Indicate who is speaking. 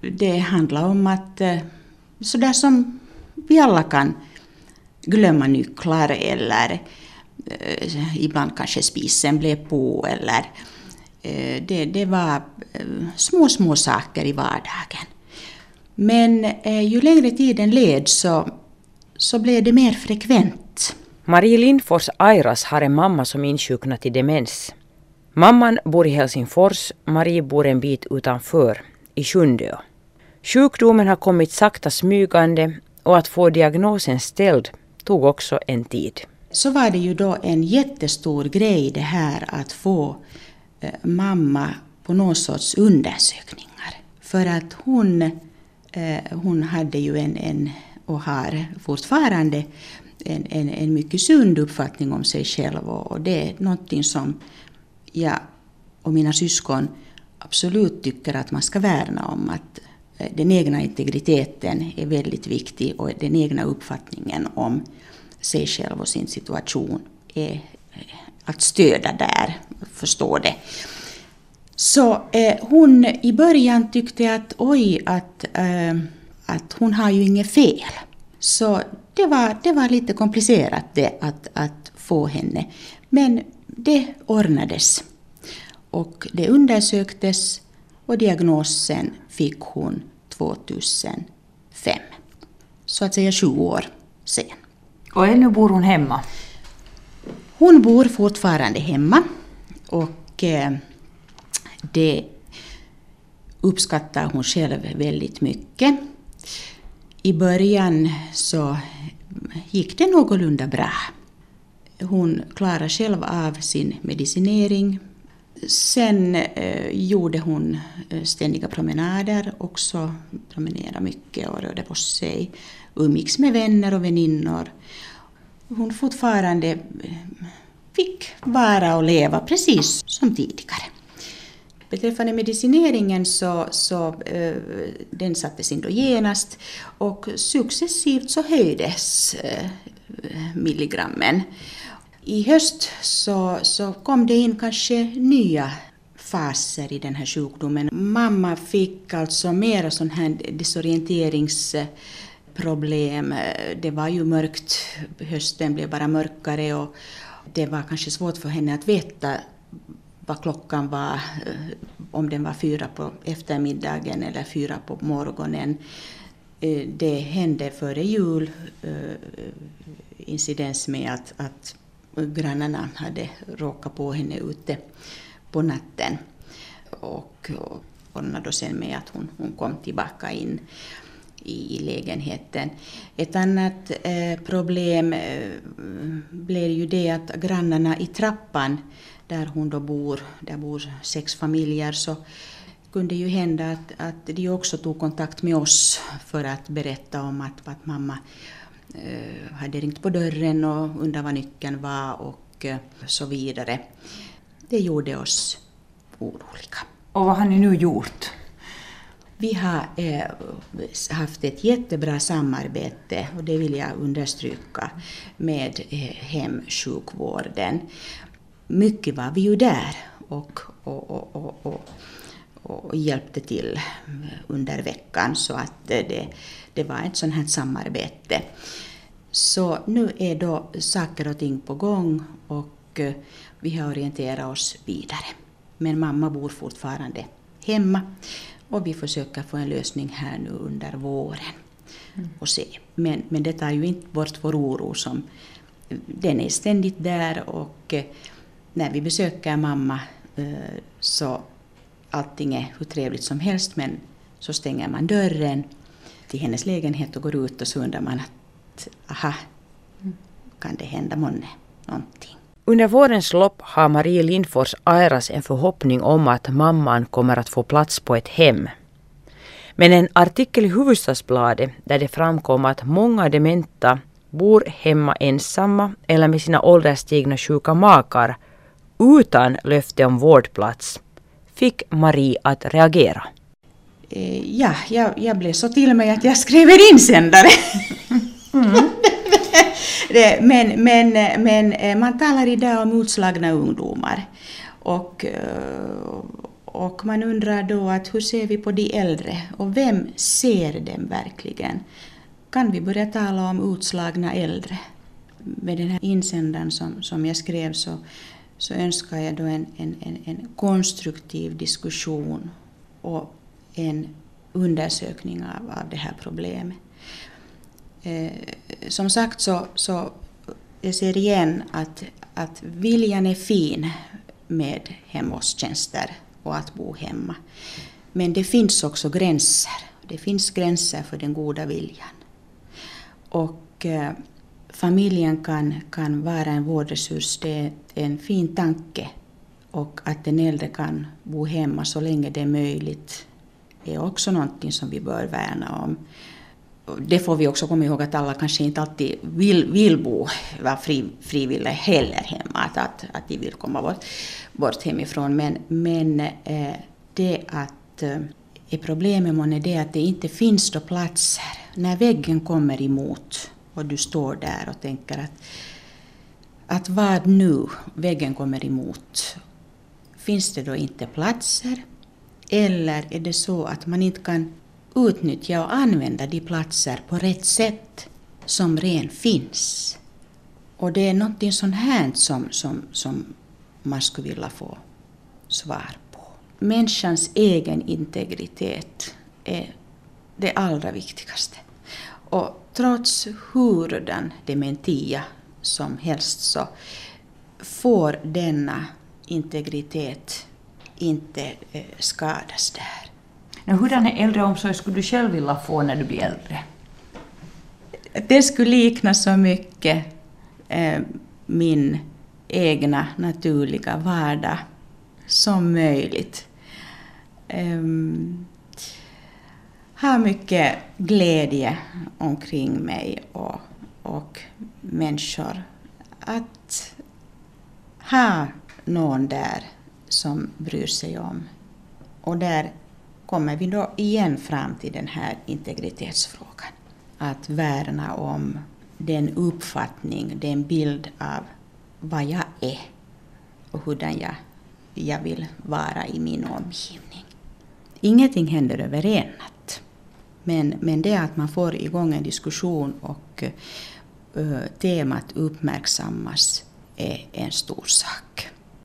Speaker 1: det handlar om att eh, sådär som vi alla kan glömma nycklar eller eh, ibland kanske spisen blev på eller eh, det, det var eh, små, små saker i vardagen. Men eh, ju längre tiden led så, så blev det mer frekvent.
Speaker 2: Marie Lindfors Airas har en mamma som insjuknat i demens. Mamman bor i Helsingfors, Marie bor en bit utanför, i Sjundeå. Sjukdomen har kommit sakta smygande och att få diagnosen ställd tog också en tid.
Speaker 1: Så var det ju då en jättestor grej det här att få eh, mamma på någon sorts undersökningar. För att hon, eh, hon hade ju en, en och har fortfarande en, en, en mycket sund uppfattning om sig själv och det är någonting som jag och mina syskon absolut tycker att man ska värna om. Att Eh, den egna integriteten är väldigt viktig och den egna uppfattningen om sig själv och sin situation är eh, att stödja där, förstå det. Så eh, hon i början tyckte att oj, att, eh, att hon har ju inget fel. Så det var, det var lite komplicerat det att, att få henne. Men det ordnades. Och det undersöktes och diagnosen fick hon 2005. Så att säga 20 år sen.
Speaker 2: Och ännu bor hon hemma?
Speaker 1: Hon bor fortfarande hemma och eh, det uppskattar hon själv väldigt mycket. I början så gick det någorlunda bra. Hon klarade själv av sin medicinering. Sen eh, gjorde hon eh, ständiga promenader, också promenerade mycket och rörde på sig. Umgicks med vänner och väninnor. Hon fortfarande eh, fick vara och leva precis som tidigare. Beträffande medicineringen så, så eh, den sattes in då genast och successivt så höjdes eh, eh milligrammen. I höst så, så kom det in kanske nya faser i den här sjukdomen. Mamma fick alltså mera sån här desorienteringsproblem. Det var ju mörkt, hösten blev bara mörkare och det var kanske svårt för henne att veta vad klockan var, om den var fyra på eftermiddagen eller fyra på morgonen. Eh, det hände före jul eh, incidens med att, att grannarna hade råkat på henne ute på natten. Och, ordnade då sen med att hon, hon kom tillbaka in i lägenheten. Ett annat eh, problem eh, blev ju det att grannarna i trappan där hon då bor, där bor sex familjer, så kunde ju hända att, att de också tog kontakt med oss för att berätta om att, att mamma hade ringt på dörren och undrat vad nyckeln var och eh, så vidare. Det gjorde oss oroliga.
Speaker 2: Och vad har ni nu gjort?
Speaker 1: Vi har eh, haft ett jättebra samarbete, och det vill jag understryka, med eh, hemsjukvården mycket var vi ju där och, och, och, och, och hjälpte till under veckan så att det, det var ett sånt här samarbete. Så nu är då saker och ting på gång och eh, vi har orienterat oss vidare. Men mamma bor fortfarande hemma och vi försöker få en lösning här nu under våren. Mm. Och se. Men, men det tar ju inte bort vår oro som den är ständigt där och eh, när vi besöker mamma eh, så allting är hur trevligt som helst men så stänger man dörren till hennes lägenhet och går ut och så undrar man att aha, kan det hända månne någonting?
Speaker 2: Under vårens lopp har Marie Lindfors Airas en förhoppning om att mamman kommer att få plats på ett hem. Men en artikel i Hufvudstadsbladet där det framkom att många dementa bor hemma ensamma eller med sina ålderstigna sjuka makar utan löfte om vårdplats fick Marie att reagera.
Speaker 1: Eh, ja, jag, jag blev så till mig att jag skrev en insändare. Mm. men, men, men eh, man talar idag om utslagna ungdomar. Och, eh, och man undrar då att hur ser vi på de äldre och vem ser dem verkligen? Kan vi börja tala om utslagna äldre? Med den här insändaren som, som jag skrev så, så önskar jag då en, en, en, en konstruktiv diskussion och en undersökning av, av det här problemet. Eh, som sagt så, så jag ser igen att, att viljan är fin med hemvårdstjänster och att bo hemma. Men det finns också gränser. Det finns gränser för den goda viljan. Och eh, familjen kan, kan vara en vårdresurs, det är en fin tanke. Och att den äldre kan bo hemma så länge det är möjligt är också någonting som vi bör värna om. Det får vi också komma ihåg att alla kanske inte alltid vill, vill bo, vara fri, frivilliga heller hemma, att, att, att de vill komma bort, bort hemifrån. Men, men eh, det att eh, är problemet månne det att det inte finns då platser när väggen kommer emot och du står där och tänker att, att vad nu, väggen kommer emot. Finns det då inte platser? Eller är det så att man inte kan utnyttja och använda de platser på rätt sätt som redan finns? Och det är någonting sånt här som, som, som man skulle vilja få svar på. Människans egen integritet är det allra viktigaste. Och trots hurdan dementia som helst så får denna integritet inte eh, skadas där.
Speaker 2: hurdan äldreomsorg skulle du själv vilja få när du blir äldre?
Speaker 1: Det skulle likna så mycket eh, min egna naturliga vardag som möjligt. Um, har mycket glädje omkring mig och, och människor. Att ha någon där som bryr sig om. Och där kommer vi då igen fram till den här integritetsfrågan. Att värna om den uppfattning, den bild av vad jag är och hurdan jag, jag vill vara i min omgivning. Ingenting händer över en natt. Men, men det att man får igång en diskussion och uh, temat uppmärksammas är en stor sak.